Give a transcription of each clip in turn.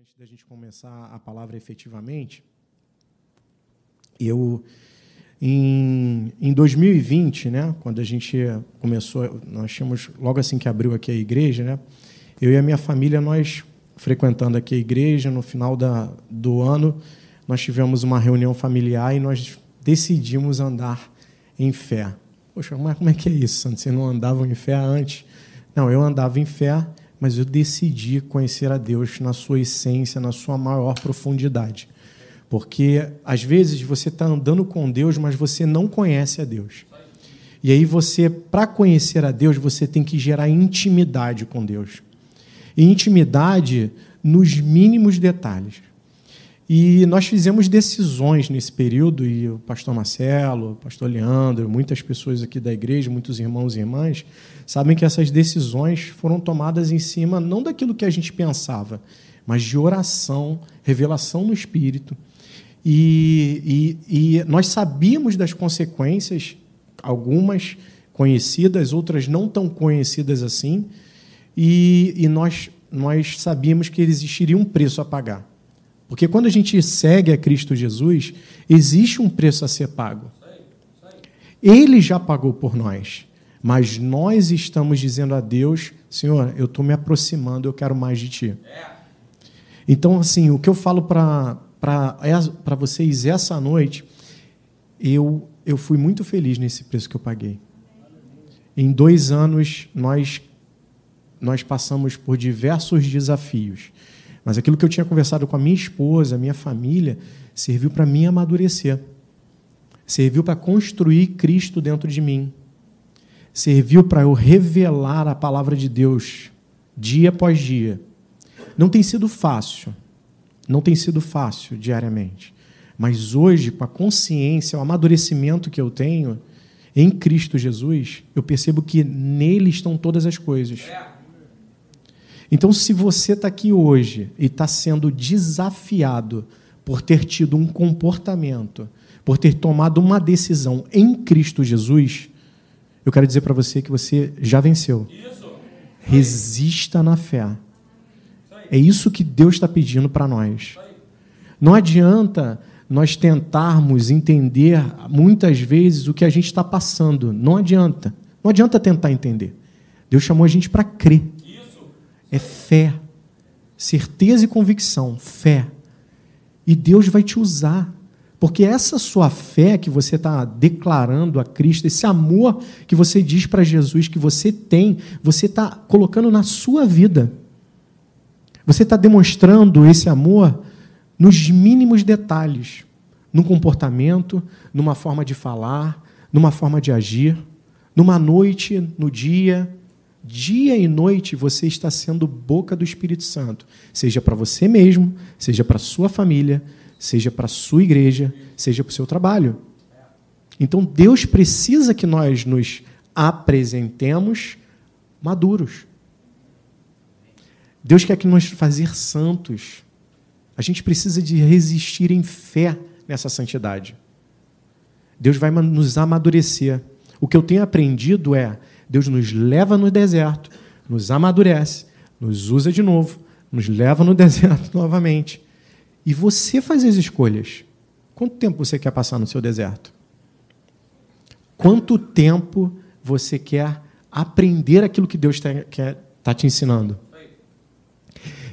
Antes da gente começar a palavra efetivamente, eu em, em 2020, né, quando a gente começou, nós tínhamos logo assim que abriu aqui a igreja, né, eu e a minha família nós frequentando aqui a igreja no final da, do ano, nós tivemos uma reunião familiar e nós decidimos andar em fé. Poxa, mas como é que é isso? Vocês não andavam em fé antes? Não, eu andava em fé mas eu decidi conhecer a Deus na sua essência, na sua maior profundidade. Porque às vezes você está andando com Deus, mas você não conhece a Deus. E aí você, para conhecer a Deus, você tem que gerar intimidade com Deus. E intimidade nos mínimos detalhes. E nós fizemos decisões nesse período, e o pastor Marcelo, o pastor Leandro, muitas pessoas aqui da igreja, muitos irmãos e irmãs, sabem que essas decisões foram tomadas em cima não daquilo que a gente pensava, mas de oração, revelação no Espírito. E, e, e nós sabíamos das consequências, algumas conhecidas, outras não tão conhecidas assim, e, e nós, nós sabíamos que existiria um preço a pagar. Porque quando a gente segue a Cristo Jesus, existe um preço a ser pago. Ele já pagou por nós. Mas nós estamos dizendo a Deus: Senhor, eu estou me aproximando, eu quero mais de Ti. Então, assim, o que eu falo para vocês essa noite, eu, eu fui muito feliz nesse preço que eu paguei. Em dois anos, nós, nós passamos por diversos desafios. Mas aquilo que eu tinha conversado com a minha esposa, a minha família, serviu para mim amadurecer. Serviu para construir Cristo dentro de mim. Serviu para eu revelar a palavra de Deus dia após dia. Não tem sido fácil. Não tem sido fácil diariamente. Mas hoje, com a consciência, o amadurecimento que eu tenho em Cristo Jesus, eu percebo que nele estão todas as coisas. É. Então, se você está aqui hoje e está sendo desafiado por ter tido um comportamento, por ter tomado uma decisão em Cristo Jesus, eu quero dizer para você que você já venceu. Resista na fé. É isso que Deus está pedindo para nós. Não adianta nós tentarmos entender muitas vezes o que a gente está passando. Não adianta. Não adianta tentar entender. Deus chamou a gente para crer. É fé. Certeza e convicção. Fé. E Deus vai te usar. Porque essa sua fé que você está declarando a Cristo, esse amor que você diz para Jesus que você tem, você está colocando na sua vida. Você está demonstrando esse amor nos mínimos detalhes, no comportamento, numa forma de falar, numa forma de agir, numa noite, no dia, Dia e noite você está sendo boca do Espírito Santo, seja para você mesmo, seja para sua família, seja para sua igreja, seja para o seu trabalho. Então Deus precisa que nós nos apresentemos maduros. Deus quer que nós fazer santos. A gente precisa de resistir em fé nessa santidade. Deus vai nos amadurecer. O que eu tenho aprendido é Deus nos leva no deserto, nos amadurece, nos usa de novo, nos leva no deserto novamente. E você faz as escolhas. Quanto tempo você quer passar no seu deserto? Quanto tempo você quer aprender aquilo que Deus está tá te ensinando?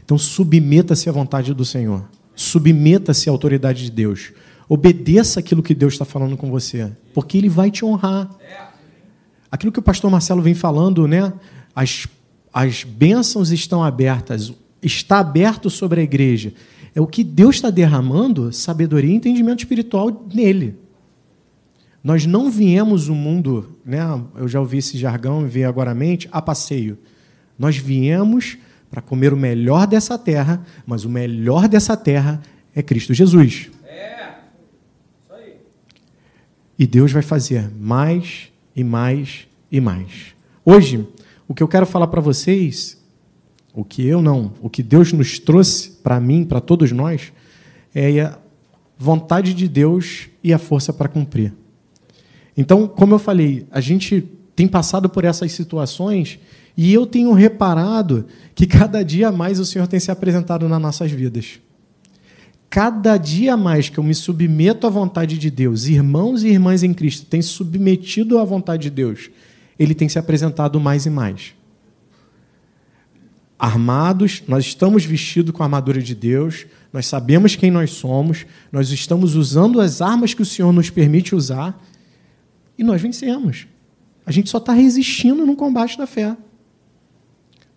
Então, submeta-se à vontade do Senhor. Submeta-se à autoridade de Deus. Obedeça aquilo que Deus está falando com você, porque Ele vai te honrar aquilo que o pastor Marcelo vem falando, né? As, as bênçãos estão abertas, está aberto sobre a igreja. É o que Deus está derramando, sabedoria e entendimento espiritual nele. Nós não viemos o mundo, né? eu já ouvi esse jargão e vi agora a mente, a passeio. Nós viemos para comer o melhor dessa terra, mas o melhor dessa terra é Cristo Jesus. É. Isso aí. E Deus vai fazer mais e mais e mais. Hoje, o que eu quero falar para vocês, o que eu não, o que Deus nos trouxe para mim, para todos nós, é a vontade de Deus e a força para cumprir. Então, como eu falei, a gente tem passado por essas situações e eu tenho reparado que cada dia mais o Senhor tem se apresentado nas nossas vidas. Cada dia mais que eu me submeto à vontade de Deus, irmãos e irmãs em Cristo têm submetido à vontade de Deus, ele tem se apresentado mais e mais. Armados, nós estamos vestidos com a armadura de Deus, nós sabemos quem nós somos, nós estamos usando as armas que o Senhor nos permite usar e nós vencemos. A gente só está resistindo no combate da fé,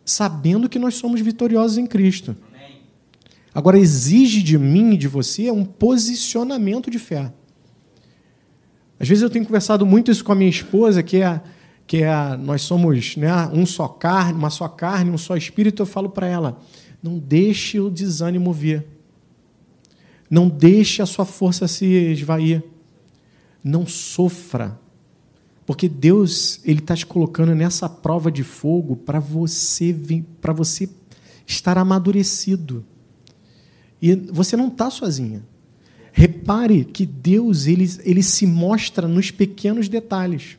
sabendo que nós somos vitoriosos em Cristo. Agora, exige de mim e de você um posicionamento de fé. Às vezes eu tenho conversado muito isso com a minha esposa, que é, que é nós somos né, um só carne, uma só carne, um só espírito. Eu falo para ela: não deixe o desânimo vir. Não deixe a sua força se esvair. Não sofra. Porque Deus ele está te colocando nessa prova de fogo para você para você estar amadurecido. E você não está sozinha. Repare que Deus ele, ele se mostra nos pequenos detalhes.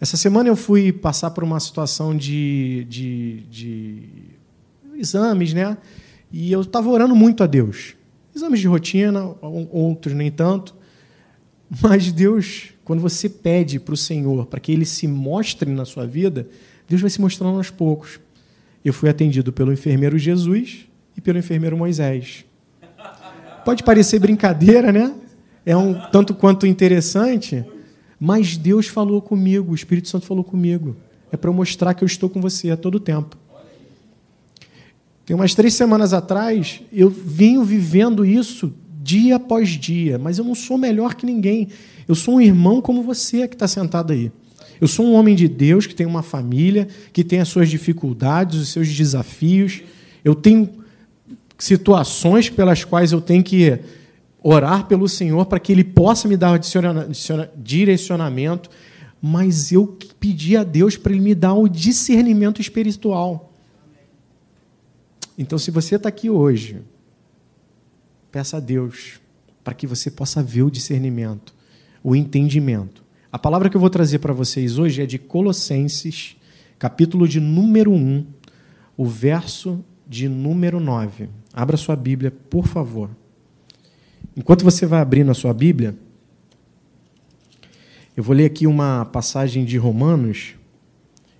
Essa semana eu fui passar por uma situação de, de, de exames, né? E eu estava orando muito a Deus. Exames de rotina, outros nem tanto. Mas Deus, quando você pede para o Senhor para que Ele se mostre na sua vida, Deus vai se mostrando aos poucos. Eu fui atendido pelo enfermeiro Jesus e pelo enfermeiro Moisés. Pode parecer brincadeira, né? É um tanto quanto interessante, mas Deus falou comigo, o Espírito Santo falou comigo. É para mostrar que eu estou com você a todo tempo. Tem umas três semanas atrás, eu venho vivendo isso dia após dia, mas eu não sou melhor que ninguém. Eu sou um irmão como você que está sentado aí. Eu sou um homem de Deus que tem uma família, que tem as suas dificuldades, os seus desafios. Eu tenho situações pelas quais eu tenho que orar pelo Senhor para que Ele possa me dar direcionamento, mas eu pedi a Deus para Ele me dar o discernimento espiritual. Então, se você está aqui hoje, peça a Deus para que você possa ver o discernimento, o entendimento. A palavra que eu vou trazer para vocês hoje é de Colossenses, capítulo de número 1, o verso de número 9. Abra sua Bíblia, por favor. Enquanto você vai abrindo a sua Bíblia, eu vou ler aqui uma passagem de Romanos,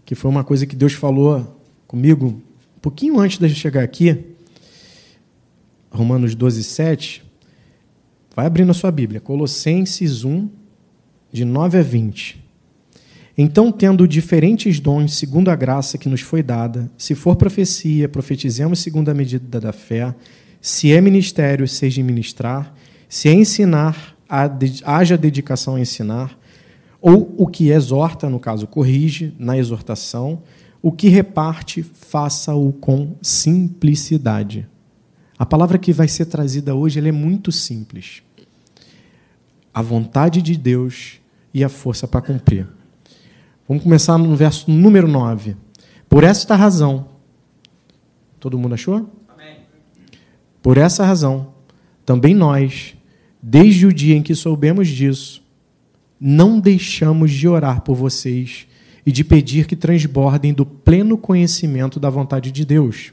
que foi uma coisa que Deus falou comigo um pouquinho antes de eu chegar aqui, Romanos 12, 7, vai abrindo a sua Bíblia, Colossenses 1, de 9 a 20. Então, tendo diferentes dons segundo a graça que nos foi dada, se for profecia, profetizemos segundo a medida da fé, se é ministério, seja ministrar, se é ensinar, haja dedicação a ensinar, ou o que exorta, no caso, corrige na exortação, o que reparte, faça-o com simplicidade. A palavra que vai ser trazida hoje é muito simples. A vontade de Deus e a força para cumprir. Vamos começar no verso número 9. Por esta razão. Todo mundo achou? Amém. Por essa razão, também nós, desde o dia em que soubemos disso, não deixamos de orar por vocês e de pedir que transbordem do pleno conhecimento da vontade de Deus,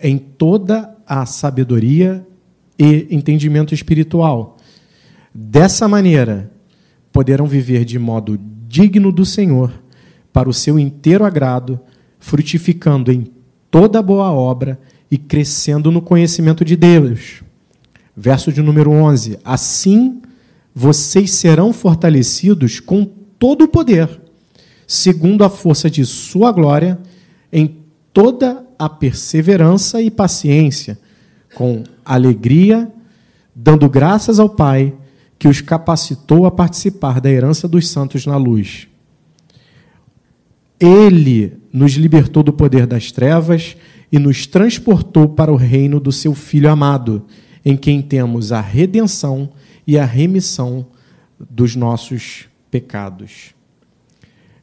em toda a sabedoria e entendimento espiritual. Dessa maneira, poderão viver de modo digno do Senhor, para o seu inteiro agrado, frutificando em toda boa obra e crescendo no conhecimento de Deus. Verso de número 11: Assim vocês serão fortalecidos com todo o poder segundo a força de sua glória, em toda a perseverança e paciência, com alegria, dando graças ao Pai que os capacitou a participar da herança dos santos na luz. Ele nos libertou do poder das trevas e nos transportou para o reino do seu Filho amado, em quem temos a redenção e a remissão dos nossos pecados.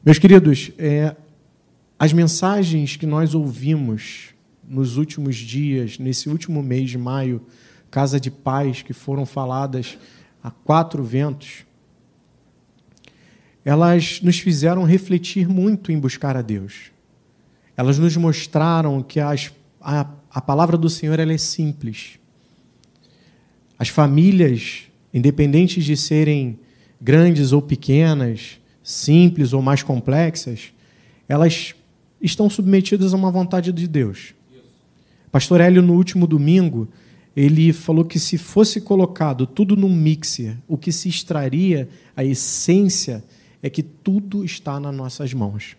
Meus queridos, é, as mensagens que nós ouvimos nos últimos dias, nesse último mês de maio, Casa de Paz, que foram faladas a quatro ventos, elas nos fizeram refletir muito em buscar a Deus. Elas nos mostraram que as, a, a palavra do Senhor ela é simples. As famílias, independentes de serem grandes ou pequenas, simples ou mais complexas, elas estão submetidas a uma vontade de Deus. Pastor Hélio, no último domingo, ele falou que se fosse colocado tudo num mixer, o que se extraria, a essência, é que tudo está nas nossas mãos.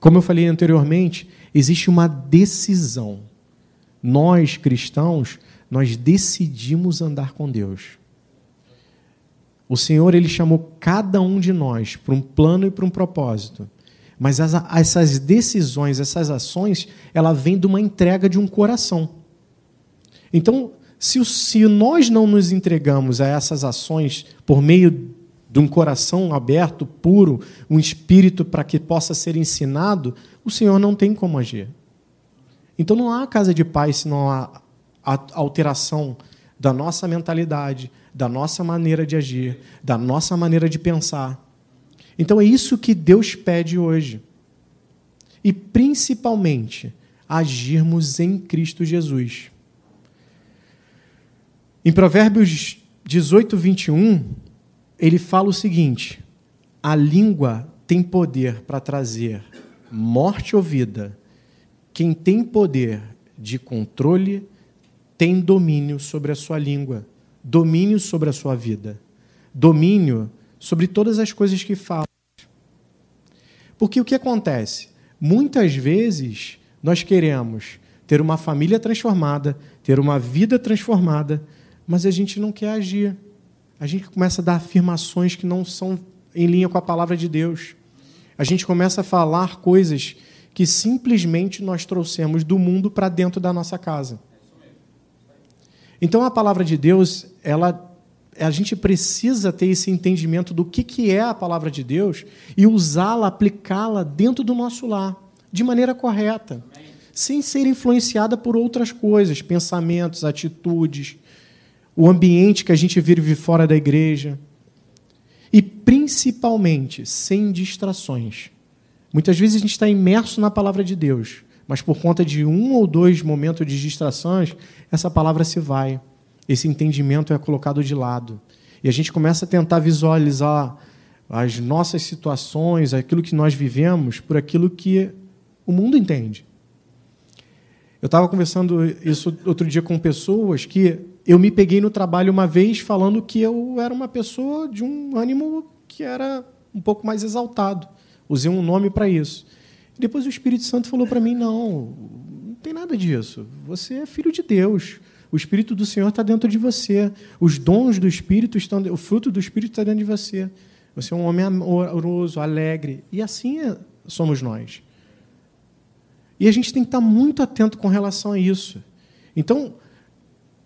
Como eu falei anteriormente, existe uma decisão. Nós, cristãos, nós decidimos andar com Deus. O Senhor ele chamou cada um de nós para um plano e para um propósito. Mas as, essas decisões, essas ações, ela vem de uma entrega de um coração. Então, se, se nós não nos entregamos a essas ações por meio de um coração aberto, puro, um espírito para que possa ser ensinado, o Senhor não tem como agir. Então não há casa de paz se não há alteração da nossa mentalidade, da nossa maneira de agir, da nossa maneira de pensar. Então é isso que Deus pede hoje. E principalmente, agirmos em Cristo Jesus. Em Provérbios 18, 21, ele fala o seguinte: a língua tem poder para trazer morte ou vida. Quem tem poder de controle tem domínio sobre a sua língua, domínio sobre a sua vida, domínio sobre todas as coisas que fala. Porque o que acontece? Muitas vezes nós queremos ter uma família transformada, ter uma vida transformada, mas a gente não quer agir. A gente começa a dar afirmações que não são em linha com a palavra de Deus. A gente começa a falar coisas que simplesmente nós trouxemos do mundo para dentro da nossa casa. Então a palavra de Deus, ela a gente precisa ter esse entendimento do que, que é a palavra de Deus e usá-la, aplicá-la dentro do nosso lar, de maneira correta, sem ser influenciada por outras coisas, pensamentos, atitudes, o ambiente que a gente vive fora da igreja. E principalmente sem distrações. Muitas vezes a gente está imerso na palavra de Deus, mas por conta de um ou dois momentos de distrações, essa palavra se vai. Esse entendimento é colocado de lado. E a gente começa a tentar visualizar as nossas situações, aquilo que nós vivemos, por aquilo que o mundo entende. Eu estava conversando isso outro dia com pessoas que eu me peguei no trabalho uma vez falando que eu era uma pessoa de um ânimo que era um pouco mais exaltado. Usei um nome para isso. Depois o Espírito Santo falou para mim: não, não tem nada disso. Você é filho de Deus. O Espírito do Senhor está dentro de você. Os dons do Espírito estão, o fruto do Espírito está dentro de você. Você é um homem amoroso, alegre. E assim é, somos nós. E a gente tem que estar muito atento com relação a isso. Então,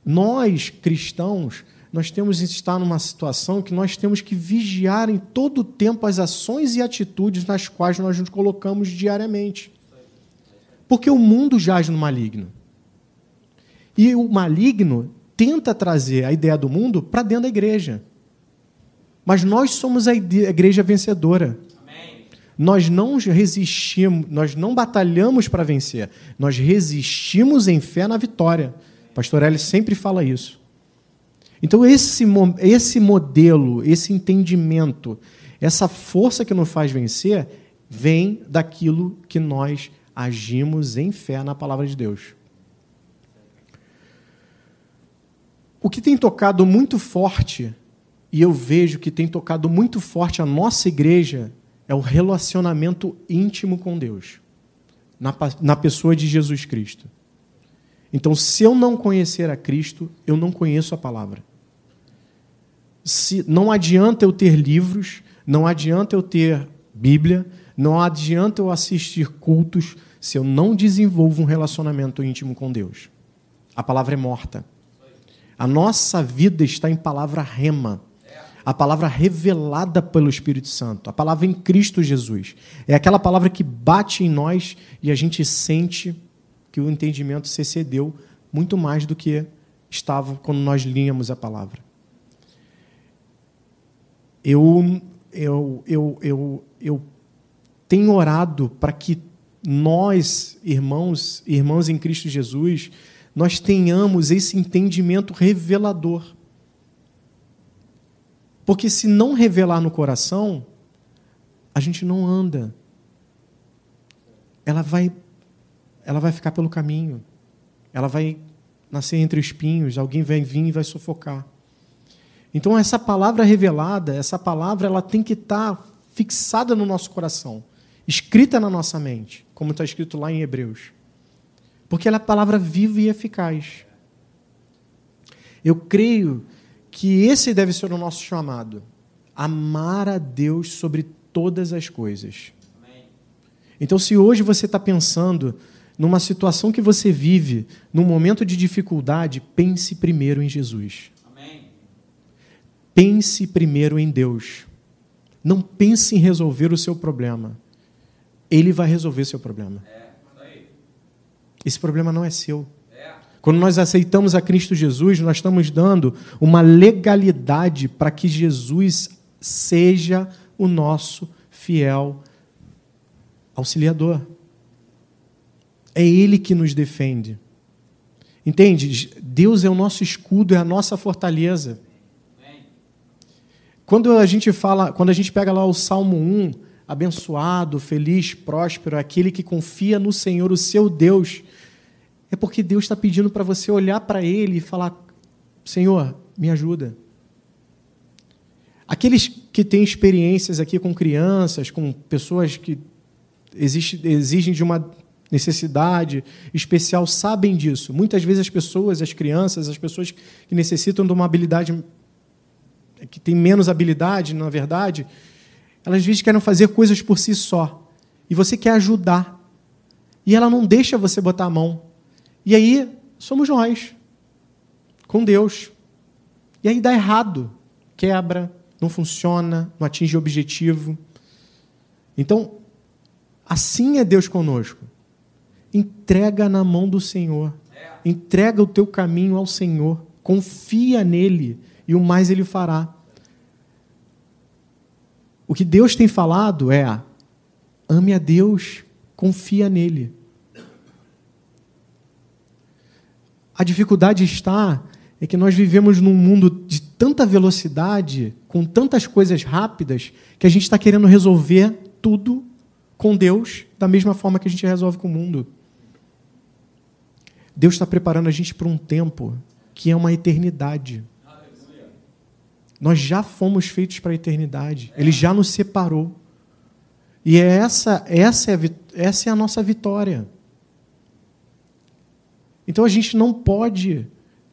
nós, cristãos, nós temos que estar numa situação que nós temos que vigiar em todo o tempo as ações e atitudes nas quais nós nos colocamos diariamente. Porque o mundo jaz no maligno. E o maligno tenta trazer a ideia do mundo para dentro da igreja. Mas nós somos a igreja vencedora. Nós não resistimos, nós não batalhamos para vencer. Nós resistimos em fé na vitória. Pastor sempre fala isso. Então, esse, esse modelo, esse entendimento, essa força que nos faz vencer, vem daquilo que nós agimos em fé na palavra de Deus. O que tem tocado muito forte, e eu vejo que tem tocado muito forte a nossa igreja, é o relacionamento íntimo com Deus, na, na pessoa de Jesus Cristo. Então, se eu não conhecer a Cristo, eu não conheço a palavra. Se, não adianta eu ter livros, não adianta eu ter Bíblia, não adianta eu assistir cultos se eu não desenvolvo um relacionamento íntimo com Deus. A palavra é morta. A nossa vida está em palavra rema. A palavra revelada pelo Espírito Santo, a palavra em Cristo Jesus. É aquela palavra que bate em nós e a gente sente que o entendimento se excedeu muito mais do que estava quando nós líamos a palavra. Eu eu, eu, eu, eu tenho orado para que nós, irmãos, irmãos em Cristo Jesus, nós tenhamos esse entendimento revelador. Porque se não revelar no coração, a gente não anda. Ela vai ela vai ficar pelo caminho. Ela vai nascer entre espinhos, alguém vai vir e vai sufocar. Então essa palavra revelada, essa palavra ela tem que estar fixada no nosso coração, escrita na nossa mente, como está escrito lá em Hebreus. Porque ela é a palavra viva e eficaz. Eu creio que esse deve ser o nosso chamado: amar a Deus sobre todas as coisas. Então, se hoje você está pensando numa situação que você vive, num momento de dificuldade, pense primeiro em Jesus. Pense primeiro em Deus. Não pense em resolver o seu problema. Ele vai resolver seu problema. Esse problema não é seu. Quando nós aceitamos a Cristo Jesus, nós estamos dando uma legalidade para que Jesus seja o nosso fiel auxiliador. É Ele que nos defende. Entende? Deus é o nosso escudo, é a nossa fortaleza. Quando a gente fala, quando a gente pega lá o Salmo 1, abençoado, feliz, próspero, aquele que confia no Senhor, o seu Deus, é porque Deus está pedindo para você olhar para Ele e falar: Senhor, me ajuda. Aqueles que têm experiências aqui com crianças, com pessoas que exigem de uma necessidade especial, sabem disso. Muitas vezes as pessoas, as crianças, as pessoas que necessitam de uma habilidade que tem menos habilidade, na verdade, elas às vezes querem fazer coisas por si só. E você quer ajudar. E ela não deixa você botar a mão. E aí somos nós, com Deus. E aí dá errado. Quebra, não funciona, não atinge o objetivo. Então, assim é Deus conosco. Entrega na mão do Senhor. Entrega o teu caminho ao Senhor. Confia nele e o mais ele fará. O que Deus tem falado é: ame a Deus, confia nele. A dificuldade está é que nós vivemos num mundo de tanta velocidade, com tantas coisas rápidas, que a gente está querendo resolver tudo com Deus da mesma forma que a gente resolve com o mundo. Deus está preparando a gente para um tempo que é uma eternidade. Nós já fomos feitos para a eternidade. Ele já nos separou. E é essa, essa, é a, essa é a nossa vitória. Então a gente não pode,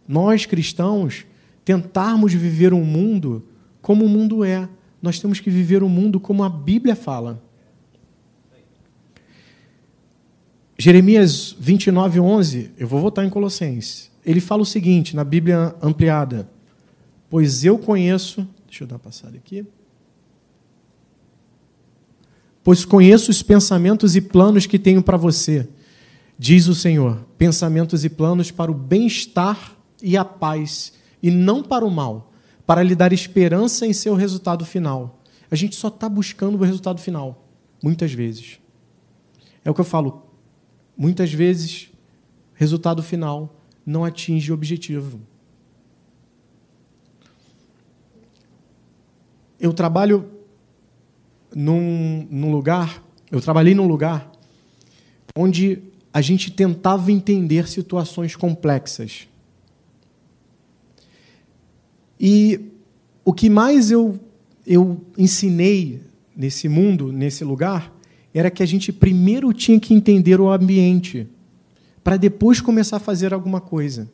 nós cristãos, tentarmos viver um mundo como o mundo é. Nós temos que viver o um mundo como a Bíblia fala. Jeremias 29, 11, eu vou voltar em Colossenses. Ele fala o seguinte, na Bíblia ampliada: Pois eu conheço. Deixa eu dar uma passada aqui. Pois conheço os pensamentos e planos que tenho para você, diz o Senhor: pensamentos e planos para o bem-estar e a paz, e não para o mal, para lhe dar esperança em seu resultado final. A gente só está buscando o resultado final, muitas vezes. É o que eu falo. Muitas vezes, resultado final não atinge o objetivo. eu trabalho num, num lugar, eu trabalhei num lugar onde a gente tentava entender situações complexas. E o que mais eu, eu ensinei nesse mundo, nesse lugar, era que a gente primeiro tinha que entender o ambiente, para depois começar a fazer alguma coisa.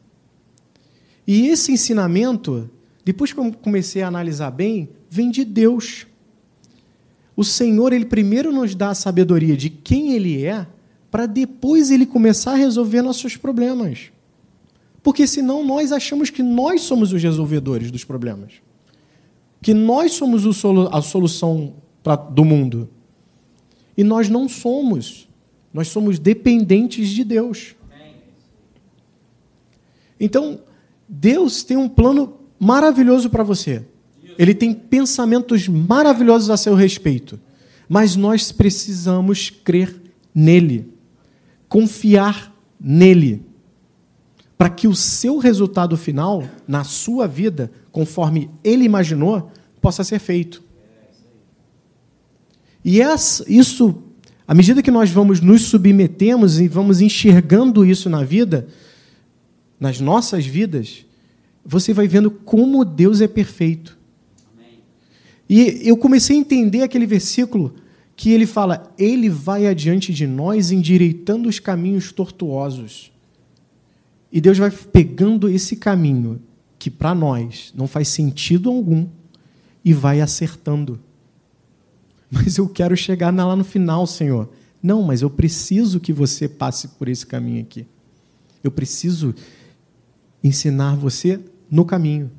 E esse ensinamento, depois que eu comecei a analisar bem, vem de Deus. O Senhor, ele primeiro nos dá a sabedoria de quem ele é, para depois ele começar a resolver nossos problemas. Porque senão nós achamos que nós somos os resolvedores dos problemas. Que nós somos a solução do mundo. E nós não somos. Nós somos dependentes de Deus. Então, Deus tem um plano maravilhoso para você. Ele tem pensamentos maravilhosos a seu respeito. Mas nós precisamos crer nele, confiar nele, para que o seu resultado final, na sua vida, conforme ele imaginou, possa ser feito. E isso, à medida que nós vamos nos submetemos e vamos enxergando isso na vida, nas nossas vidas, você vai vendo como Deus é perfeito. E eu comecei a entender aquele versículo que ele fala: Ele vai adiante de nós endireitando os caminhos tortuosos. E Deus vai pegando esse caminho que para nós não faz sentido algum e vai acertando. Mas eu quero chegar lá no final, Senhor. Não, mas eu preciso que você passe por esse caminho aqui. Eu preciso ensinar você no caminho.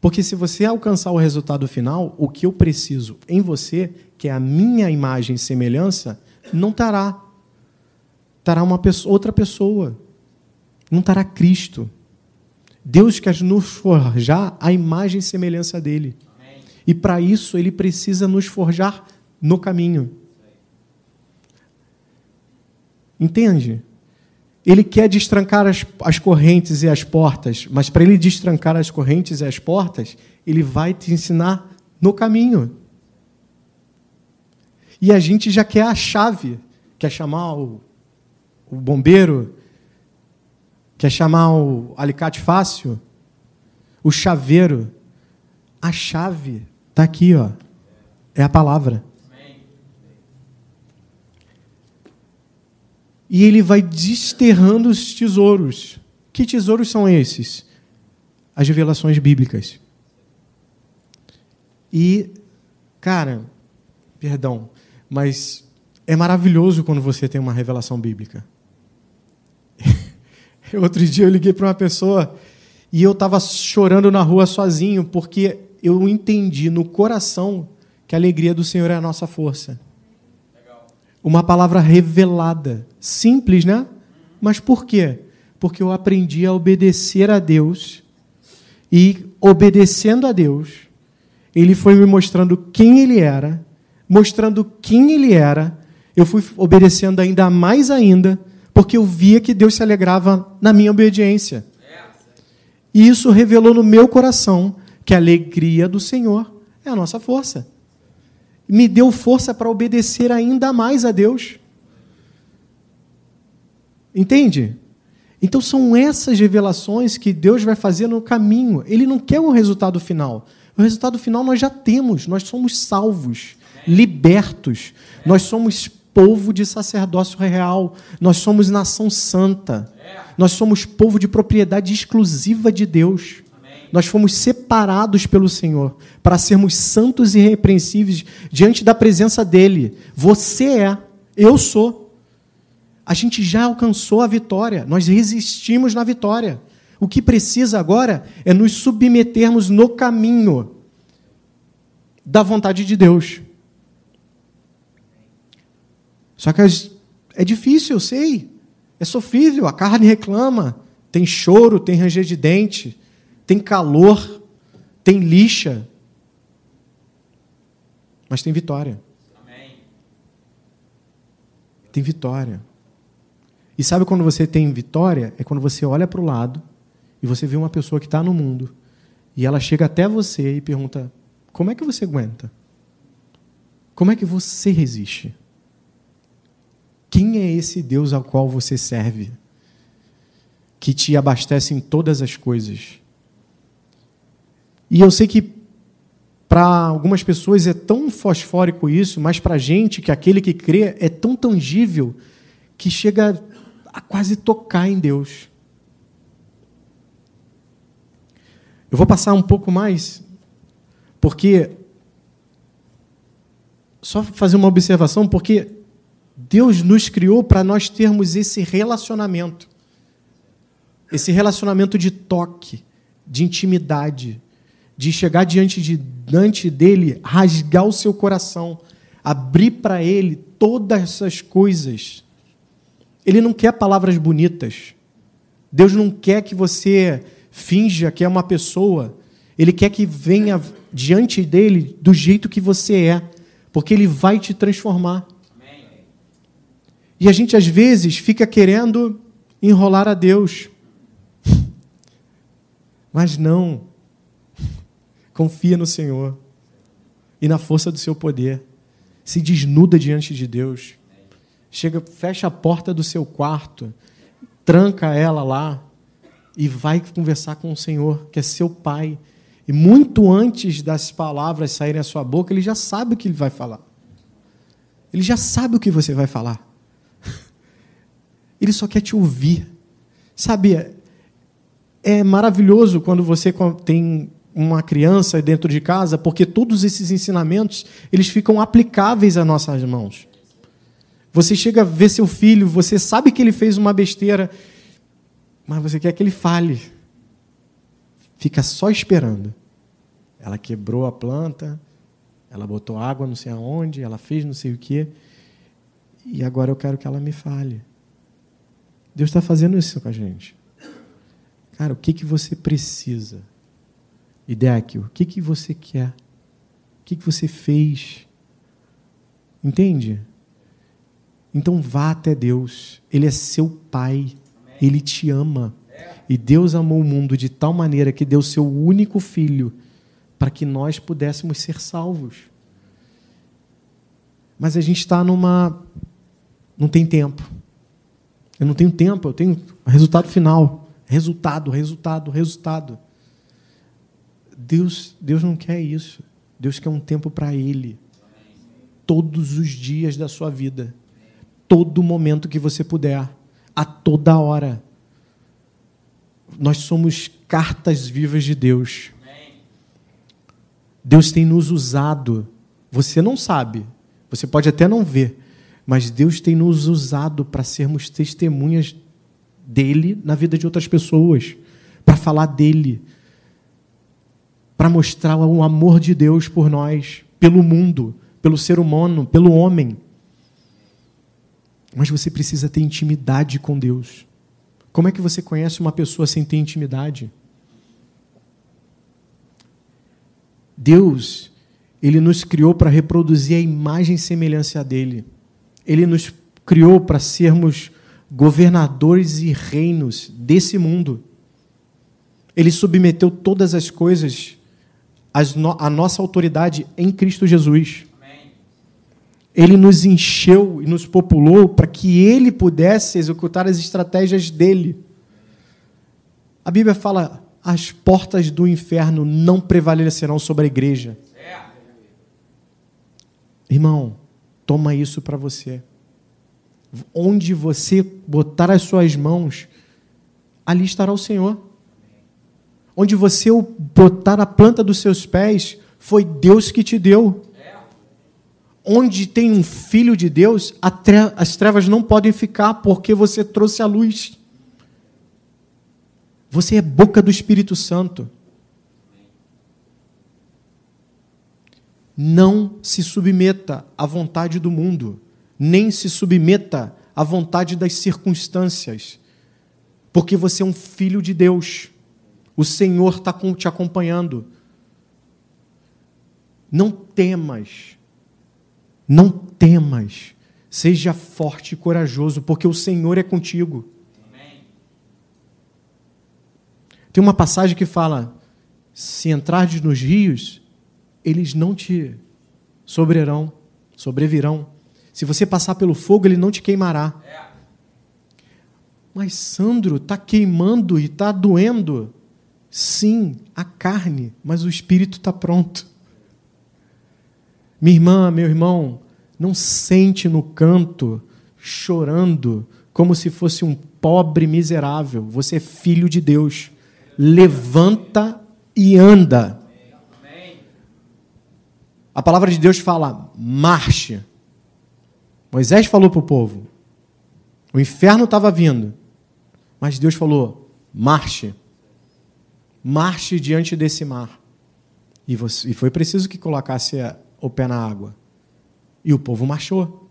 Porque se você alcançar o resultado final, o que eu preciso em você, que é a minha imagem e semelhança, não estará. Estará uma pessoa, outra pessoa. Não estará Cristo. Deus quer nos forjar a imagem e semelhança dele. E para isso ele precisa nos forjar no caminho. Entende? Ele quer destrancar as, as correntes e as portas, mas para ele destrancar as correntes e as portas, ele vai te ensinar no caminho. E a gente já quer a chave, quer chamar o, o bombeiro, quer chamar o alicate fácil, o chaveiro. A chave está aqui, ó. É a palavra. e ele vai desterrando os tesouros. Que tesouros são esses? As revelações bíblicas. E, cara, perdão, mas é maravilhoso quando você tem uma revelação bíblica. Outro dia eu liguei para uma pessoa e eu estava chorando na rua sozinho porque eu entendi no coração que a alegria do Senhor é a nossa força. Uma palavra revelada. Simples, né? Mas por quê? Porque eu aprendi a obedecer a Deus. E obedecendo a Deus, ele foi me mostrando quem ele era, mostrando quem ele era. Eu fui obedecendo ainda mais ainda, porque eu via que Deus se alegrava na minha obediência. E isso revelou no meu coração que a alegria do Senhor é a nossa força me deu força para obedecer ainda mais a Deus. Entende? Então são essas revelações que Deus vai fazer no caminho. Ele não quer um resultado final. O resultado final nós já temos, nós somos salvos, libertos. Nós somos povo de sacerdócio real, nós somos nação santa. Nós somos povo de propriedade exclusiva de Deus. Nós fomos separados pelo Senhor para sermos santos e irrepreensíveis diante da presença dEle. Você é, eu sou. A gente já alcançou a vitória, nós resistimos na vitória. O que precisa agora é nos submetermos no caminho da vontade de Deus. Só que é difícil, eu sei. É sofrível, a carne reclama, tem choro, tem ranger de dente tem calor, tem lixa, mas tem vitória. Amém. Tem vitória. E sabe quando você tem vitória? É quando você olha para o lado e você vê uma pessoa que está no mundo e ela chega até você e pergunta: como é que você aguenta? Como é que você resiste? Quem é esse Deus ao qual você serve? Que te abastece em todas as coisas e eu sei que para algumas pessoas é tão fosfórico isso, mas para a gente, que aquele que crê, é tão tangível que chega a quase tocar em Deus. Eu vou passar um pouco mais, porque. Só fazer uma observação, porque Deus nos criou para nós termos esse relacionamento. Esse relacionamento de toque, de intimidade, de chegar diante, de, diante dele, rasgar o seu coração, abrir para ele todas essas coisas. Ele não quer palavras bonitas. Deus não quer que você finja que é uma pessoa Ele quer que venha diante dele do jeito que você é, porque ele vai te transformar. E a gente às vezes fica querendo enrolar a Deus. Mas não. Confia no Senhor e na força do seu poder. Se desnuda diante de Deus. Chega, fecha a porta do seu quarto, tranca ela lá e vai conversar com o Senhor, que é seu Pai. E muito antes das palavras saírem à sua boca, ele já sabe o que ele vai falar. Ele já sabe o que você vai falar. Ele só quer te ouvir. Sabe, é maravilhoso quando você tem uma criança dentro de casa, porque todos esses ensinamentos, eles ficam aplicáveis às nossas mãos. Você chega a ver seu filho, você sabe que ele fez uma besteira, mas você quer que ele fale. Fica só esperando. Ela quebrou a planta, ela botou água não sei aonde, ela fez não sei o quê, e agora eu quero que ela me fale. Deus está fazendo isso com a gente. Cara, o que, que você precisa? Ideaquio, o que, que você quer? O que, que você fez? Entende? Então vá até Deus. Ele é seu Pai. Ele te ama. E Deus amou o mundo de tal maneira que deu seu único filho para que nós pudéssemos ser salvos. Mas a gente está numa. Não tem tempo. Eu não tenho tempo, eu tenho resultado final. Resultado, resultado, resultado. Deus, Deus não quer isso. Deus quer um tempo para Ele. Todos os dias da sua vida. Todo momento que você puder. A toda hora. Nós somos cartas vivas de Deus. Deus tem nos usado. Você não sabe. Você pode até não ver mas Deus tem nos usado para sermos testemunhas dele na vida de outras pessoas, para falar dele, para mostrar o amor de Deus por nós, pelo mundo, pelo ser humano, pelo homem. Mas você precisa ter intimidade com Deus. Como é que você conhece uma pessoa sem ter intimidade? Deus, ele nos criou para reproduzir a imagem e semelhança dele. Ele nos criou para sermos governadores e reinos desse mundo. Ele submeteu todas as coisas à nossa autoridade em Cristo Jesus. Ele nos encheu e nos populou para que ele pudesse executar as estratégias dele. A Bíblia fala: as portas do inferno não prevalecerão sobre a igreja. Irmão, Toma isso para você. Onde você botar as suas mãos, ali estará o Senhor. Onde você botar a planta dos seus pés, foi Deus que te deu. Onde tem um filho de Deus, as trevas não podem ficar porque você trouxe a luz. Você é boca do Espírito Santo. Não se submeta à vontade do mundo, nem se submeta à vontade das circunstâncias, porque você é um filho de Deus. O Senhor está te acompanhando. Não temas, não temas, seja forte e corajoso, porque o Senhor é contigo. Tem uma passagem que fala: se entrares nos rios, eles não te sobrerão, sobrevirão. Se você passar pelo fogo, ele não te queimará. Mas Sandro, está queimando e está doendo. Sim, a carne, mas o espírito está pronto. Minha irmã, meu irmão, não sente no canto, chorando, como se fosse um pobre miserável. Você é filho de Deus. Levanta e anda. A palavra de Deus fala: marche. Moisés falou para o povo: o inferno estava vindo, mas Deus falou: marche. Marche diante desse mar. E, você, e foi preciso que colocasse o pé na água. E o povo marchou.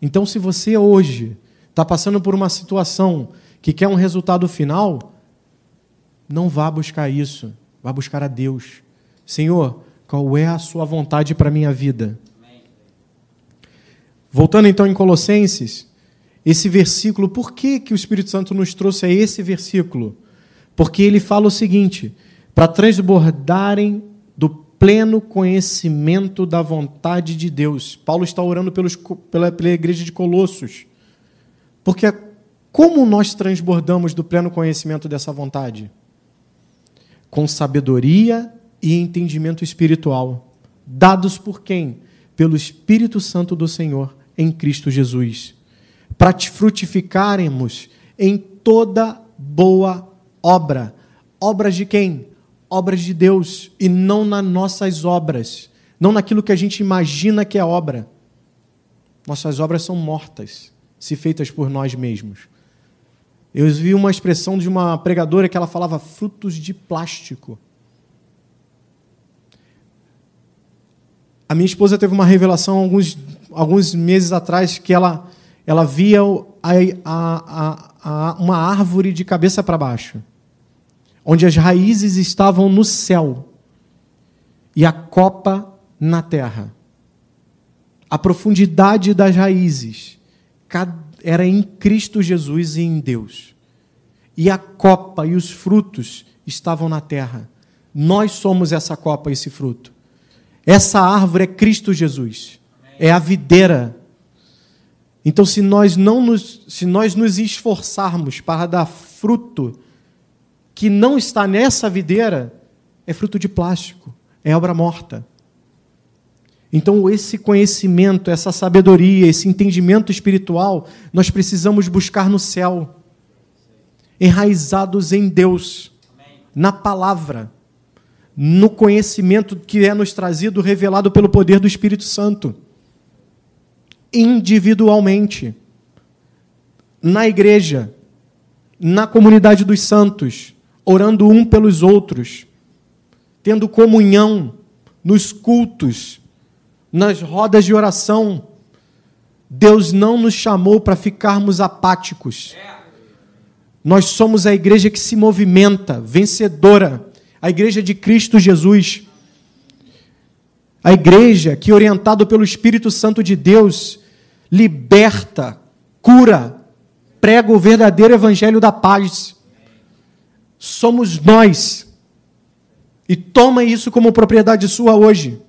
Então, se você hoje está passando por uma situação que quer um resultado final, não vá buscar isso Vá buscar a Deus. Senhor, qual é a sua vontade para a minha vida? Voltando então em Colossenses, esse versículo, por que, que o Espírito Santo nos trouxe a esse versículo? Porque ele fala o seguinte: para transbordarem do pleno conhecimento da vontade de Deus. Paulo está orando pelos, pela, pela igreja de Colossos. Porque como nós transbordamos do pleno conhecimento dessa vontade? Com sabedoria e entendimento espiritual, dados por quem? Pelo Espírito Santo do Senhor em Cristo Jesus, para frutificaremos em toda boa obra. Obras de quem? Obras de Deus e não nas nossas obras, não naquilo que a gente imagina que é obra. Nossas obras são mortas, se feitas por nós mesmos. Eu vi uma expressão de uma pregadora que ela falava frutos de plástico. A minha esposa teve uma revelação alguns, alguns meses atrás que ela, ela via a, a, a, uma árvore de cabeça para baixo, onde as raízes estavam no céu e a copa na terra. A profundidade das raízes era em Cristo Jesus e em Deus. E a copa e os frutos estavam na terra. Nós somos essa copa e esse fruto. Essa árvore é Cristo Jesus. É a videira. Então, se nós não nos, se nós nos esforçarmos para dar fruto que não está nessa videira, é fruto de plástico, é obra morta. Então, esse conhecimento, essa sabedoria, esse entendimento espiritual, nós precisamos buscar no céu, enraizados em Deus, na palavra no conhecimento que é nos trazido, revelado pelo poder do Espírito Santo. Individualmente. Na igreja. Na comunidade dos santos. Orando um pelos outros. Tendo comunhão nos cultos. Nas rodas de oração. Deus não nos chamou para ficarmos apáticos. Nós somos a igreja que se movimenta, vencedora a igreja de Cristo Jesus. A igreja que, orientado pelo Espírito Santo de Deus, liberta, cura, prega o verdadeiro evangelho da paz. Somos nós. E toma isso como propriedade sua hoje.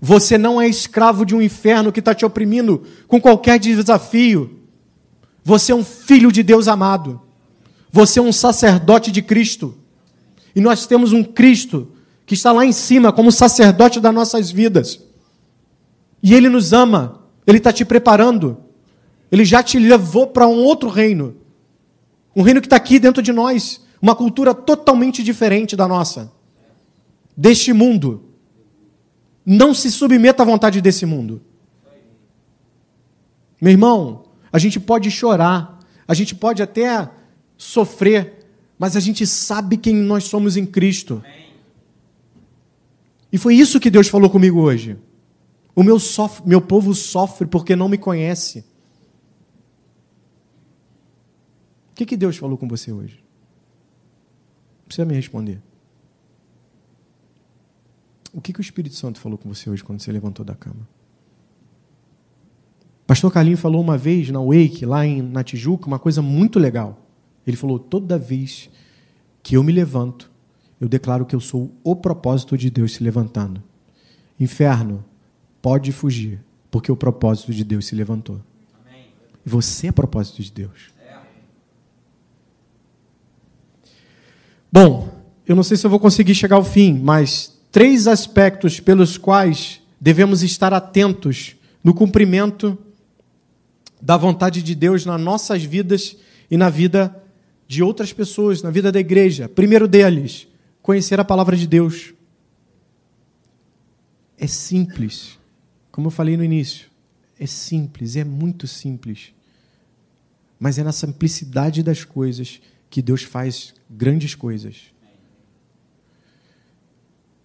Você não é escravo de um inferno que está te oprimindo com qualquer desafio. Você é um filho de Deus amado. Você é um sacerdote de Cristo. E nós temos um Cristo que está lá em cima como sacerdote das nossas vidas. E Ele nos ama, Ele está te preparando, Ele já te levou para um outro reino. Um reino que está aqui dentro de nós, uma cultura totalmente diferente da nossa, deste mundo. Não se submeta à vontade desse mundo. Meu irmão, a gente pode chorar, a gente pode até sofrer, mas a gente sabe quem nós somos em Cristo. E foi isso que Deus falou comigo hoje. O meu, sofre, meu povo sofre porque não me conhece. O que, que Deus falou com você hoje? Precisa me responder. O que, que o Espírito Santo falou com você hoje quando você levantou da cama? Pastor Carlinho falou uma vez na Wake, lá em, na Tijuca, uma coisa muito legal. Ele falou: toda vez que eu me levanto, eu declaro que eu sou o propósito de Deus se levantando. Inferno, pode fugir, porque o propósito de Deus se levantou. E você é propósito de Deus. Bom, eu não sei se eu vou conseguir chegar ao fim, mas três aspectos pelos quais devemos estar atentos no cumprimento da vontade de Deus nas nossas vidas e na vida de outras pessoas na vida da igreja. Primeiro deles, conhecer a palavra de Deus. É simples, como eu falei no início. É simples, é muito simples. Mas é na simplicidade das coisas que Deus faz grandes coisas.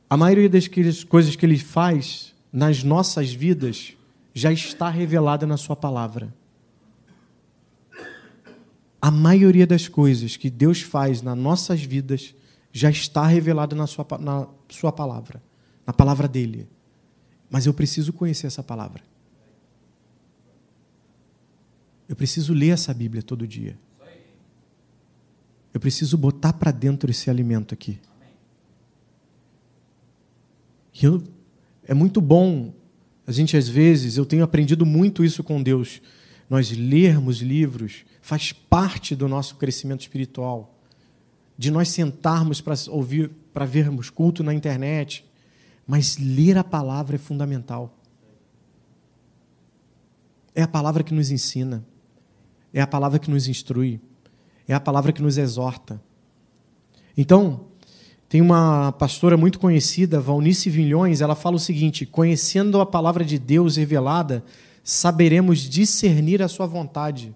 A maioria das coisas que Ele faz nas nossas vidas já está revelada na Sua palavra a maioria das coisas que Deus faz nas nossas vidas já está revelado na sua, na sua palavra, na palavra dele. Mas eu preciso conhecer essa palavra. Eu preciso ler essa Bíblia todo dia. Eu preciso botar para dentro esse alimento aqui. Eu, é muito bom, a gente às vezes, eu tenho aprendido muito isso com Deus. Nós lermos livros faz parte do nosso crescimento espiritual. De nós sentarmos para ouvir, para vermos culto na internet, mas ler a palavra é fundamental. É a palavra que nos ensina, é a palavra que nos instrui, é a palavra que nos exorta. Então, tem uma pastora muito conhecida, Valnice Vilhões, ela fala o seguinte: conhecendo a palavra de Deus revelada, saberemos discernir a sua vontade.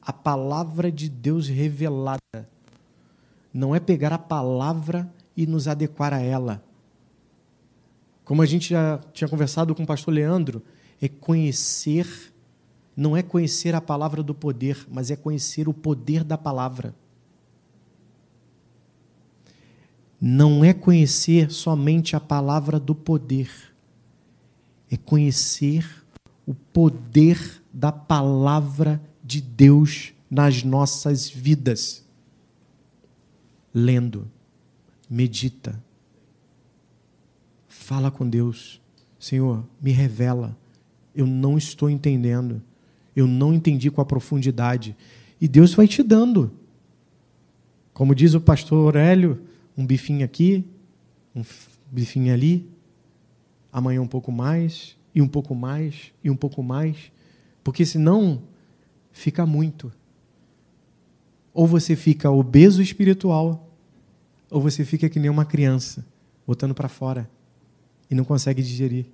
A palavra de Deus revelada não é pegar a palavra e nos adequar a ela. Como a gente já tinha conversado com o pastor Leandro, é conhecer, não é conhecer a palavra do poder, mas é conhecer o poder da palavra. Não é conhecer somente a palavra do poder, é conhecer o poder da palavra de Deus nas nossas vidas. Lendo, medita, Fala com Deus. Senhor, me revela. Eu não estou entendendo. Eu não entendi com a profundidade. E Deus vai te dando. Como diz o pastor Aurélio, um bifinho aqui, um bifinho ali, amanhã um pouco mais, e um pouco mais, e um pouco mais, porque senão fica muito. Ou você fica obeso espiritual, ou você fica que nem uma criança, botando para fora e não consegue digerir.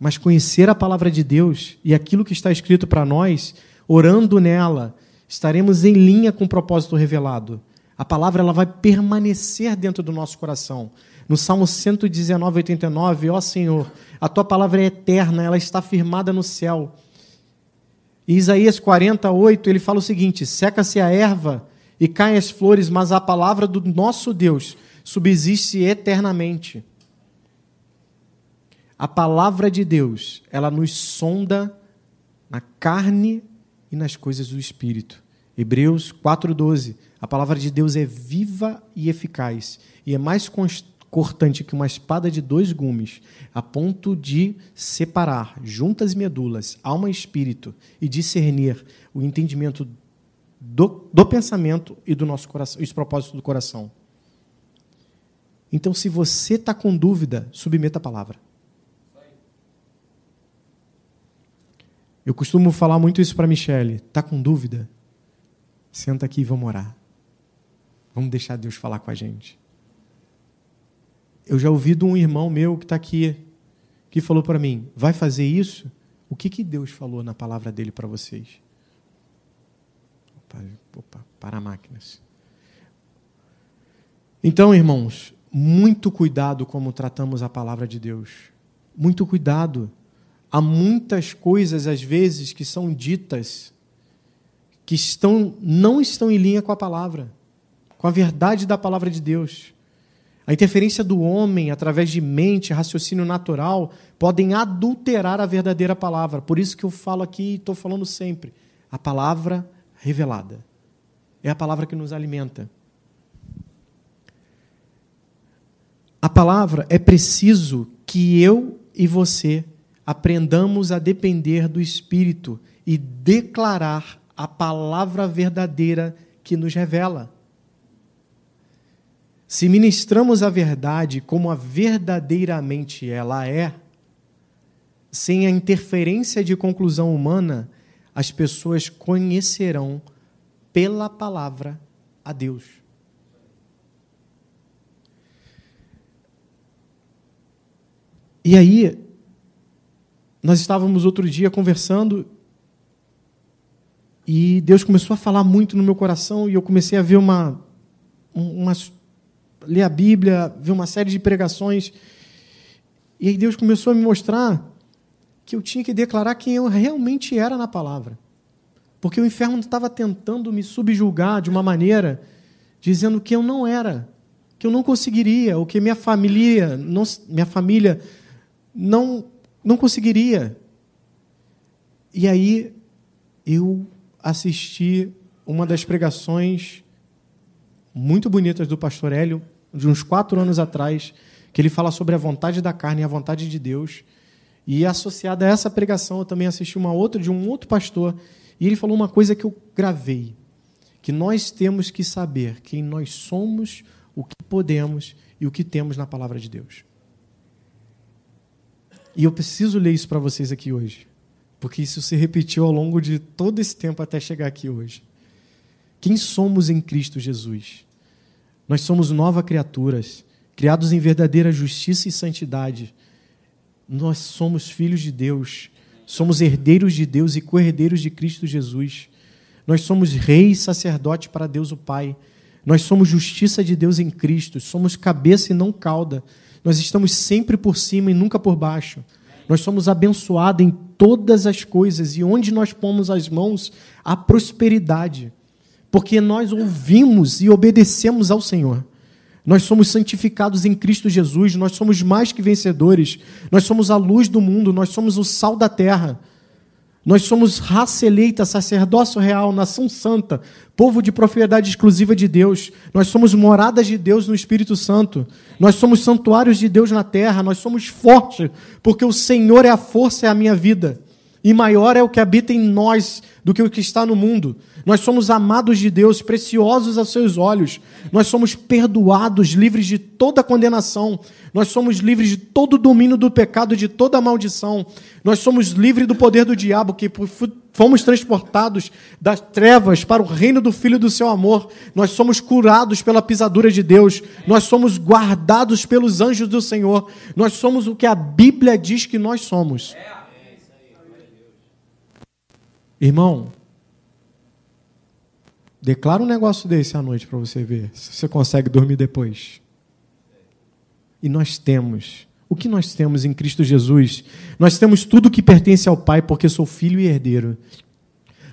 Mas conhecer a palavra de Deus e aquilo que está escrito para nós, orando nela, estaremos em linha com o propósito revelado. A palavra ela vai permanecer dentro do nosso coração. No Salmo 119, 89, ó Senhor, a tua palavra é eterna, ela está firmada no céu. Em Isaías 48, ele fala o seguinte: seca-se a erva e caem as flores, mas a palavra do nosso Deus subsiste eternamente. A palavra de Deus, ela nos sonda na carne e nas coisas do espírito. Hebreus 4:12. A palavra de Deus é viva e eficaz e é mais cortante que uma espada de dois gumes, a ponto de separar juntas e medulas, alma e espírito e discernir o entendimento do, do pensamento e do nosso coração, os propósitos do coração. Então, se você está com dúvida, submeta a palavra. Eu costumo falar muito isso para a Michelle. Está com dúvida? Senta aqui e vamos orar. Vamos deixar Deus falar com a gente. Eu já ouvi de um irmão meu que está aqui, que falou para mim: vai fazer isso? O que, que Deus falou na palavra dele para vocês? Opa, opa, para máquinas. Então, irmãos, muito cuidado como tratamos a palavra de Deus. Muito cuidado há muitas coisas, às vezes, que são ditas que estão, não estão em linha com a palavra, com a verdade da palavra de Deus. A interferência do homem através de mente, raciocínio natural, podem adulterar a verdadeira palavra. Por isso que eu falo aqui e estou falando sempre. A palavra revelada. É a palavra que nos alimenta. A palavra é preciso que eu e você aprendamos a depender do Espírito e declarar a palavra verdadeira que nos revela. Se ministramos a verdade como a verdadeiramente ela é, sem a interferência de conclusão humana, as pessoas conhecerão pela palavra a Deus. E aí, nós estávamos outro dia conversando e Deus começou a falar muito no meu coração e eu comecei a ver uma, uma ler a Bíblia, ver uma série de pregações. E aí Deus começou a me mostrar que eu tinha que declarar quem eu realmente era na palavra. Porque o inferno estava tentando me subjugar de uma maneira dizendo que eu não era, que eu não conseguiria, ou que minha família não, minha família não, não conseguiria. E aí eu assisti uma das pregações muito bonitas do pastor Hélio, de uns quatro anos atrás, que ele fala sobre a vontade da carne e a vontade de Deus. E associada a essa pregação, eu também assisti uma outra de um outro pastor, e ele falou uma coisa que eu gravei, que nós temos que saber quem nós somos, o que podemos e o que temos na palavra de Deus. E eu preciso ler isso para vocês aqui hoje, porque isso se repetiu ao longo de todo esse tempo até chegar aqui hoje. Quem somos em Cristo Jesus? Nós somos novas criaturas, criados em verdadeira justiça e santidade. Nós somos filhos de Deus, somos herdeiros de Deus e co-herdeiros de Cristo Jesus. Nós somos reis sacerdote para Deus o Pai. Nós somos justiça de Deus em Cristo, somos cabeça e não cauda. Nós estamos sempre por cima e nunca por baixo. Nós somos abençoados em todas as coisas e onde nós pomos as mãos, há prosperidade porque nós ouvimos e obedecemos ao Senhor. Nós somos santificados em Cristo Jesus, nós somos mais que vencedores, nós somos a luz do mundo, nós somos o sal da terra. Nós somos raça eleita, sacerdócio real, nação santa, povo de propriedade exclusiva de Deus. Nós somos moradas de Deus no Espírito Santo. Nós somos santuários de Deus na terra. Nós somos fortes, porque o Senhor é a força e é a minha vida. E maior é o que habita em nós do que o que está no mundo. Nós somos amados de Deus, preciosos aos seus olhos. Nós somos perdoados, livres de toda condenação. Nós somos livres de todo domínio do pecado, de toda a maldição. Nós somos livres do poder do diabo, que fomos transportados das trevas para o reino do Filho do seu amor. Nós somos curados pela pisadura de Deus. Nós somos guardados pelos anjos do Senhor. Nós somos o que a Bíblia diz que nós somos. Irmão, declara um negócio desse à noite para você ver se você consegue dormir depois. E nós temos. O que nós temos em Cristo Jesus? Nós temos tudo que pertence ao Pai, porque sou filho e herdeiro.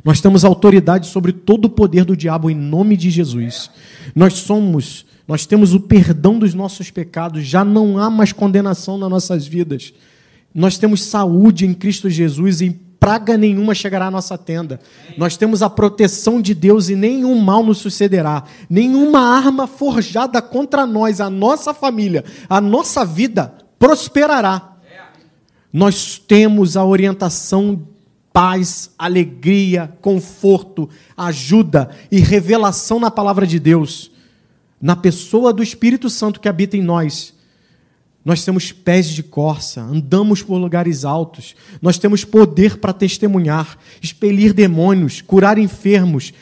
Nós temos autoridade sobre todo o poder do diabo em nome de Jesus. Nós somos, nós temos o perdão dos nossos pecados, já não há mais condenação nas nossas vidas. Nós temos saúde em Cristo Jesus e praga nenhuma chegará à nossa tenda. Nós temos a proteção de Deus e nenhum mal nos sucederá. Nenhuma arma forjada contra nós, a nossa família, a nossa vida prosperará. Nós temos a orientação, paz, alegria, conforto, ajuda e revelação na palavra de Deus, na pessoa do Espírito Santo que habita em nós nós temos pés de corça, andamos por lugares altos, nós temos poder para testemunhar, expelir demônios, curar enfermos,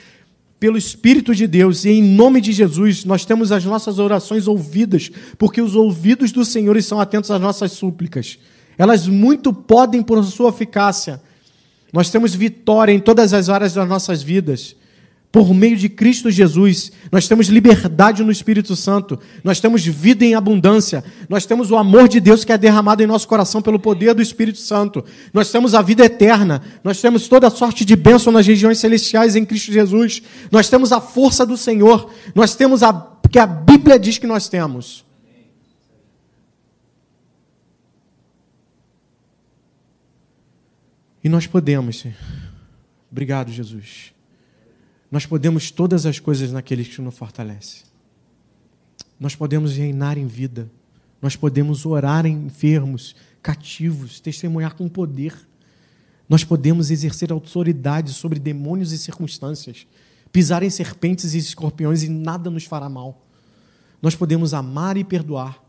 pelo Espírito de Deus e em nome de Jesus, nós temos as nossas orações ouvidas, porque os ouvidos do Senhor estão atentos às nossas súplicas. Elas muito podem por sua eficácia. Nós temos vitória em todas as áreas das nossas vidas. Por meio de Cristo Jesus, nós temos liberdade no Espírito Santo, nós temos vida em abundância, nós temos o amor de Deus que é derramado em nosso coração pelo poder do Espírito Santo, nós temos a vida eterna, nós temos toda sorte de bênção nas regiões celestiais em Cristo Jesus, nós temos a força do Senhor, nós temos a que a Bíblia diz que nós temos. E nós podemos. Obrigado, Jesus nós podemos todas as coisas naquele que nos fortalece. Nós podemos reinar em vida. Nós podemos orar em enfermos, cativos, testemunhar com poder. Nós podemos exercer autoridade sobre demônios e circunstâncias, pisar em serpentes e escorpiões e nada nos fará mal. Nós podemos amar e perdoar.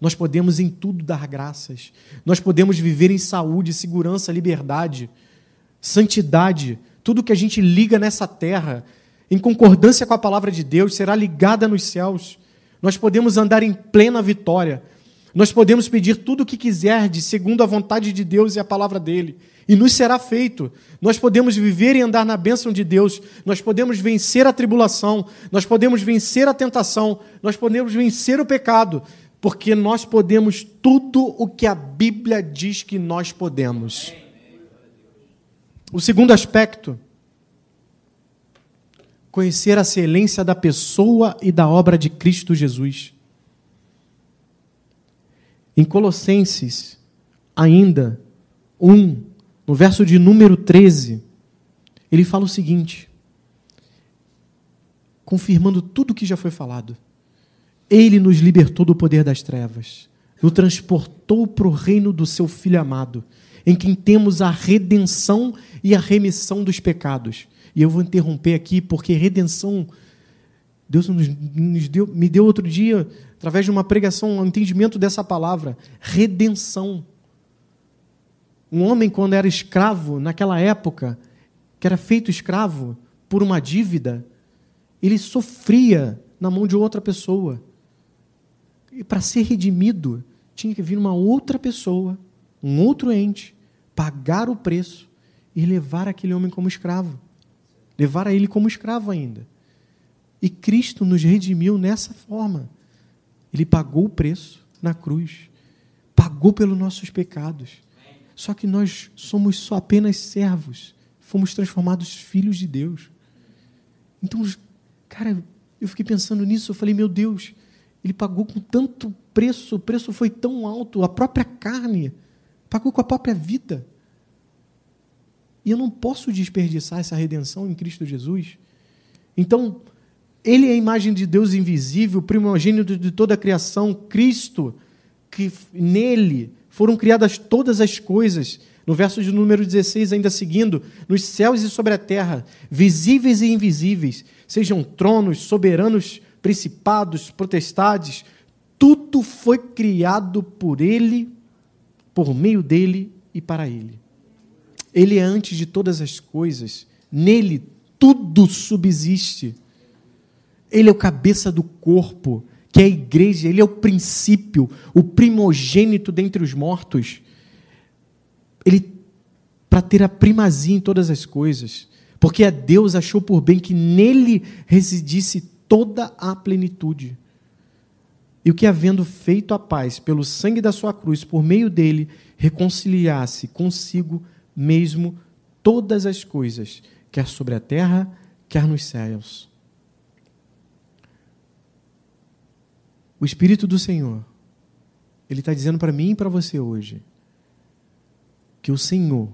Nós podemos em tudo dar graças. Nós podemos viver em saúde, segurança, liberdade, santidade, tudo que a gente liga nessa terra, em concordância com a palavra de Deus, será ligada nos céus. Nós podemos andar em plena vitória. Nós podemos pedir tudo o que quiserdes, segundo a vontade de Deus e a palavra dele, e nos será feito. Nós podemos viver e andar na bênção de Deus, nós podemos vencer a tribulação, nós podemos vencer a tentação, nós podemos vencer o pecado, porque nós podemos tudo o que a Bíblia diz que nós podemos. O segundo aspecto, conhecer a excelência da pessoa e da obra de Cristo Jesus. Em Colossenses, ainda, 1, no verso de número 13, ele fala o seguinte, confirmando tudo o que já foi falado. Ele nos libertou do poder das trevas, nos transportou para o reino do seu Filho amado, em quem temos a redenção e a remissão dos pecados. E eu vou interromper aqui, porque redenção, Deus nos, nos deu, me deu outro dia, através de uma pregação, um entendimento dessa palavra: redenção. Um homem, quando era escravo, naquela época, que era feito escravo por uma dívida, ele sofria na mão de outra pessoa. E para ser redimido, tinha que vir uma outra pessoa, um outro ente, pagar o preço e levar aquele homem como escravo. Levar a ele como escravo ainda. E Cristo nos redimiu nessa forma. Ele pagou o preço na cruz, pagou pelos nossos pecados. Só que nós somos só apenas servos, fomos transformados filhos de Deus. Então, cara, eu fiquei pensando nisso, eu falei, meu Deus, ele pagou com tanto preço, o preço foi tão alto, a própria carne, pagou com a própria vida. E eu não posso desperdiçar essa redenção em Cristo Jesus. Então, ele é a imagem de Deus invisível, primogênito de toda a criação, Cristo, que nele foram criadas todas as coisas. No verso de número 16, ainda seguindo, nos céus e sobre a terra, visíveis e invisíveis, sejam tronos, soberanos, principados, potestades, tudo foi criado por ele, por meio dele e para ele. Ele é antes de todas as coisas, nele tudo subsiste. Ele é o cabeça do corpo, que é a igreja, ele é o princípio, o primogênito dentre os mortos. Ele para ter a primazia em todas as coisas, porque a Deus achou por bem que nele residisse toda a plenitude. E o que havendo feito a paz pelo sangue da sua cruz, por meio dele, reconciliasse consigo mesmo todas as coisas, quer sobre a terra, quer nos céus. O Espírito do Senhor, Ele está dizendo para mim e para você hoje, que o Senhor,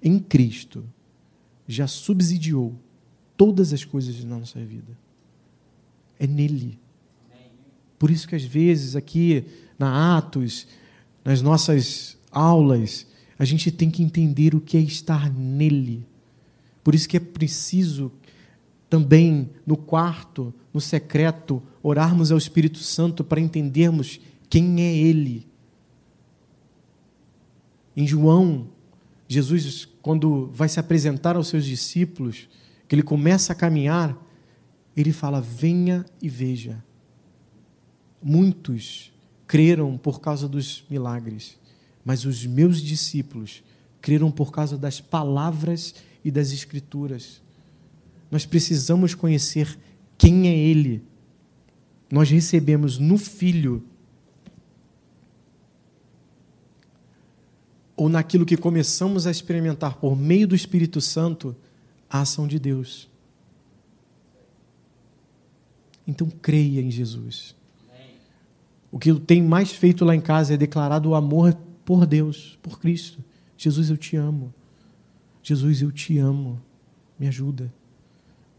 em Cristo, já subsidiou todas as coisas na nossa vida. É nele. Por isso que às vezes aqui na Atos, nas nossas aulas, a gente tem que entender o que é estar nele. Por isso que é preciso também no quarto, no secreto, orarmos ao Espírito Santo para entendermos quem é ele. Em João, Jesus, quando vai se apresentar aos seus discípulos, que ele começa a caminhar, ele fala: Venha e veja. Muitos creram por causa dos milagres, mas os meus discípulos creram por causa das palavras e das Escrituras. Nós precisamos conhecer quem é Ele. Nós recebemos no Filho, ou naquilo que começamos a experimentar por meio do Espírito Santo, a ação de Deus. Então creia em Jesus. O que eu tenho mais feito lá em casa é declarar o amor por Deus, por Cristo. Jesus, eu te amo. Jesus, eu te amo. Me ajuda.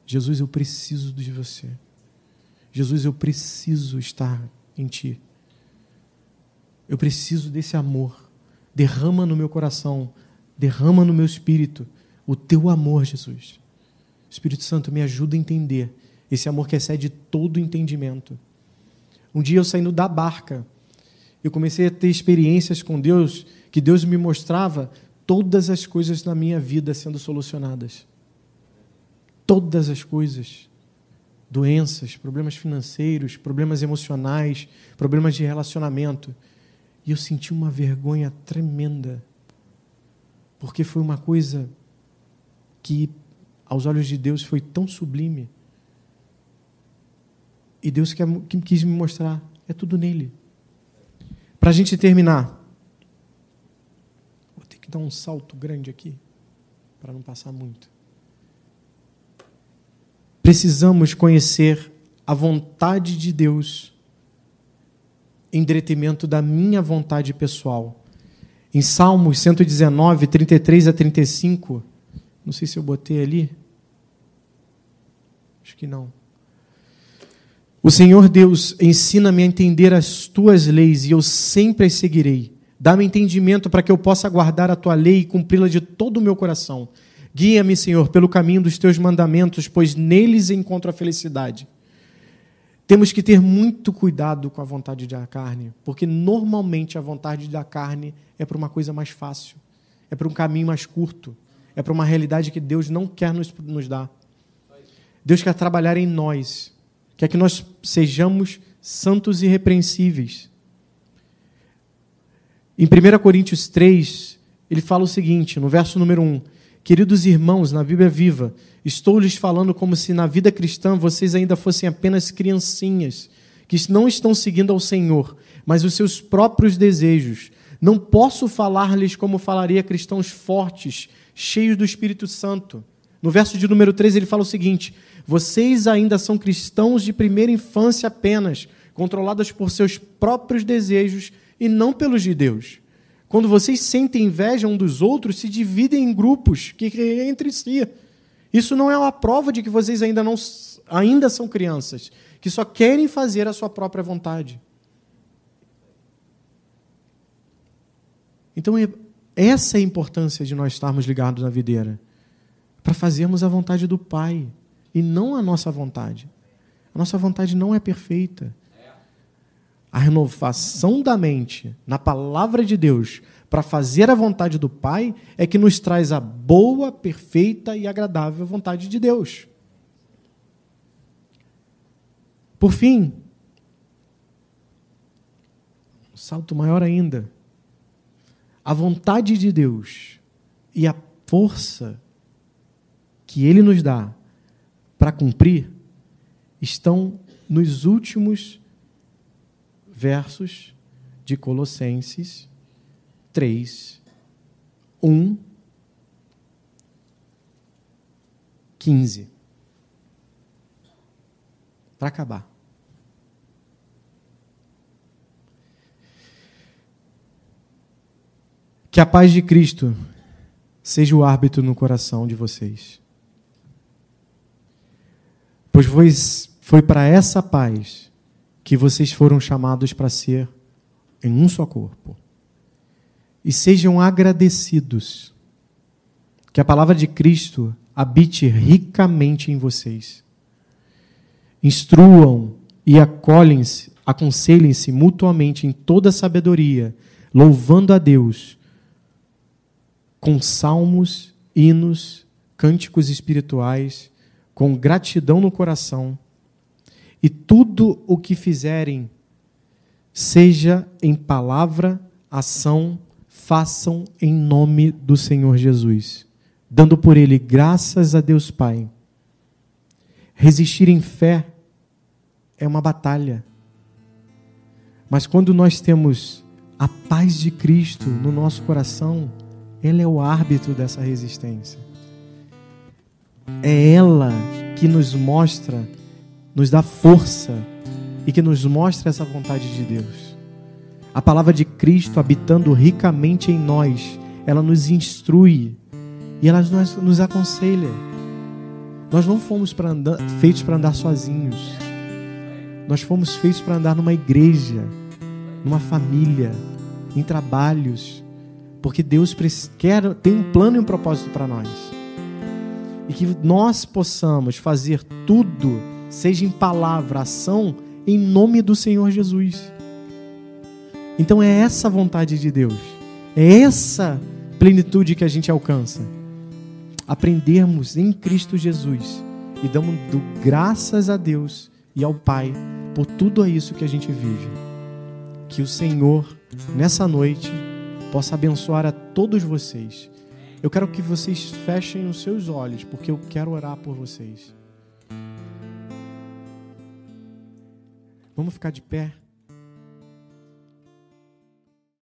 Jesus, eu preciso de você. Jesus, eu preciso estar em ti. Eu preciso desse amor. Derrama no meu coração, derrama no meu espírito o teu amor, Jesus. Espírito Santo, me ajuda a entender esse amor que excede todo entendimento. Um dia eu saindo da barca, eu comecei a ter experiências com Deus, que Deus me mostrava todas as coisas na minha vida sendo solucionadas. Todas as coisas. Doenças, problemas financeiros, problemas emocionais, problemas de relacionamento. E eu senti uma vergonha tremenda. Porque foi uma coisa que, aos olhos de Deus, foi tão sublime e Deus quer, quis me mostrar, é tudo nele. Para a gente terminar, vou ter que dar um salto grande aqui, para não passar muito. precisamos conhecer a vontade de Deus em detrimento da minha vontade pessoal. Em Salmos 119, 33 a 35, não sei se eu botei ali. Acho que não. O Senhor Deus ensina-me a entender as tuas leis e eu sempre as seguirei. Dá-me entendimento para que eu possa guardar a tua lei e cumpri-la de todo o meu coração. Guia-me, Senhor, pelo caminho dos teus mandamentos, pois neles encontro a felicidade. Temos que ter muito cuidado com a vontade da carne, porque normalmente a vontade da carne é para uma coisa mais fácil, é para um caminho mais curto, é para uma realidade que Deus não quer nos, nos dar. Deus quer trabalhar em nós, quer que nós sejamos santos e irrepreensíveis. Em 1 Coríntios 3, ele fala o seguinte, no verso número 1: Queridos irmãos, na Bíblia viva, estou lhes falando como se na vida cristã vocês ainda fossem apenas criancinhas, que não estão seguindo ao Senhor, mas os seus próprios desejos. Não posso falar-lhes como falaria cristãos fortes, cheios do Espírito Santo. No verso de número 3 ele fala o seguinte: Vocês ainda são cristãos de primeira infância apenas, controlados por seus próprios desejos e não pelos de Deus. Quando vocês sentem inveja um dos outros, se dividem em grupos que entre si. Isso não é uma prova de que vocês ainda, não, ainda são crianças, que só querem fazer a sua própria vontade. Então, é, essa é a importância de nós estarmos ligados na videira para fazermos a vontade do Pai e não a nossa vontade. A nossa vontade não é perfeita a renovação da mente na palavra de Deus para fazer a vontade do Pai é que nos traz a boa, perfeita e agradável vontade de Deus. Por fim, um salto maior ainda, a vontade de Deus e a força que Ele nos dá para cumprir estão nos últimos versos de Colossenses 3, 1, 15. Para acabar. Que a paz de Cristo seja o árbitro no coração de vocês. Pois foi, foi para essa paz que vocês foram chamados para ser em um só corpo. E sejam agradecidos. Que a palavra de Cristo habite ricamente em vocês. Instruam e acolhem-se, aconselhem-se mutuamente em toda sabedoria, louvando a Deus com salmos, hinos, cânticos espirituais, com gratidão no coração e tudo o que fizerem, seja em palavra, ação, façam em nome do Senhor Jesus, dando por ele graças a Deus Pai. Resistir em fé é uma batalha. Mas quando nós temos a paz de Cristo no nosso coração, ela é o árbitro dessa resistência. É ela que nos mostra nos dá força e que nos mostra essa vontade de Deus. A palavra de Cristo habitando ricamente em nós, ela nos instrui e ela nos, nos aconselha. Nós não fomos para andar, feitos para andar sozinhos. Nós fomos feitos para andar numa igreja, numa família, em trabalhos, porque Deus quer, tem um plano e um propósito para nós. E que nós possamos fazer tudo seja em palavra, ação, em nome do Senhor Jesus. Então é essa vontade de Deus, é essa plenitude que a gente alcança. Aprendermos em Cristo Jesus e damos graças a Deus e ao Pai por tudo isso que a gente vive. Que o Senhor, nessa noite, possa abençoar a todos vocês. Eu quero que vocês fechem os seus olhos, porque eu quero orar por vocês. Vamos ficar de pé.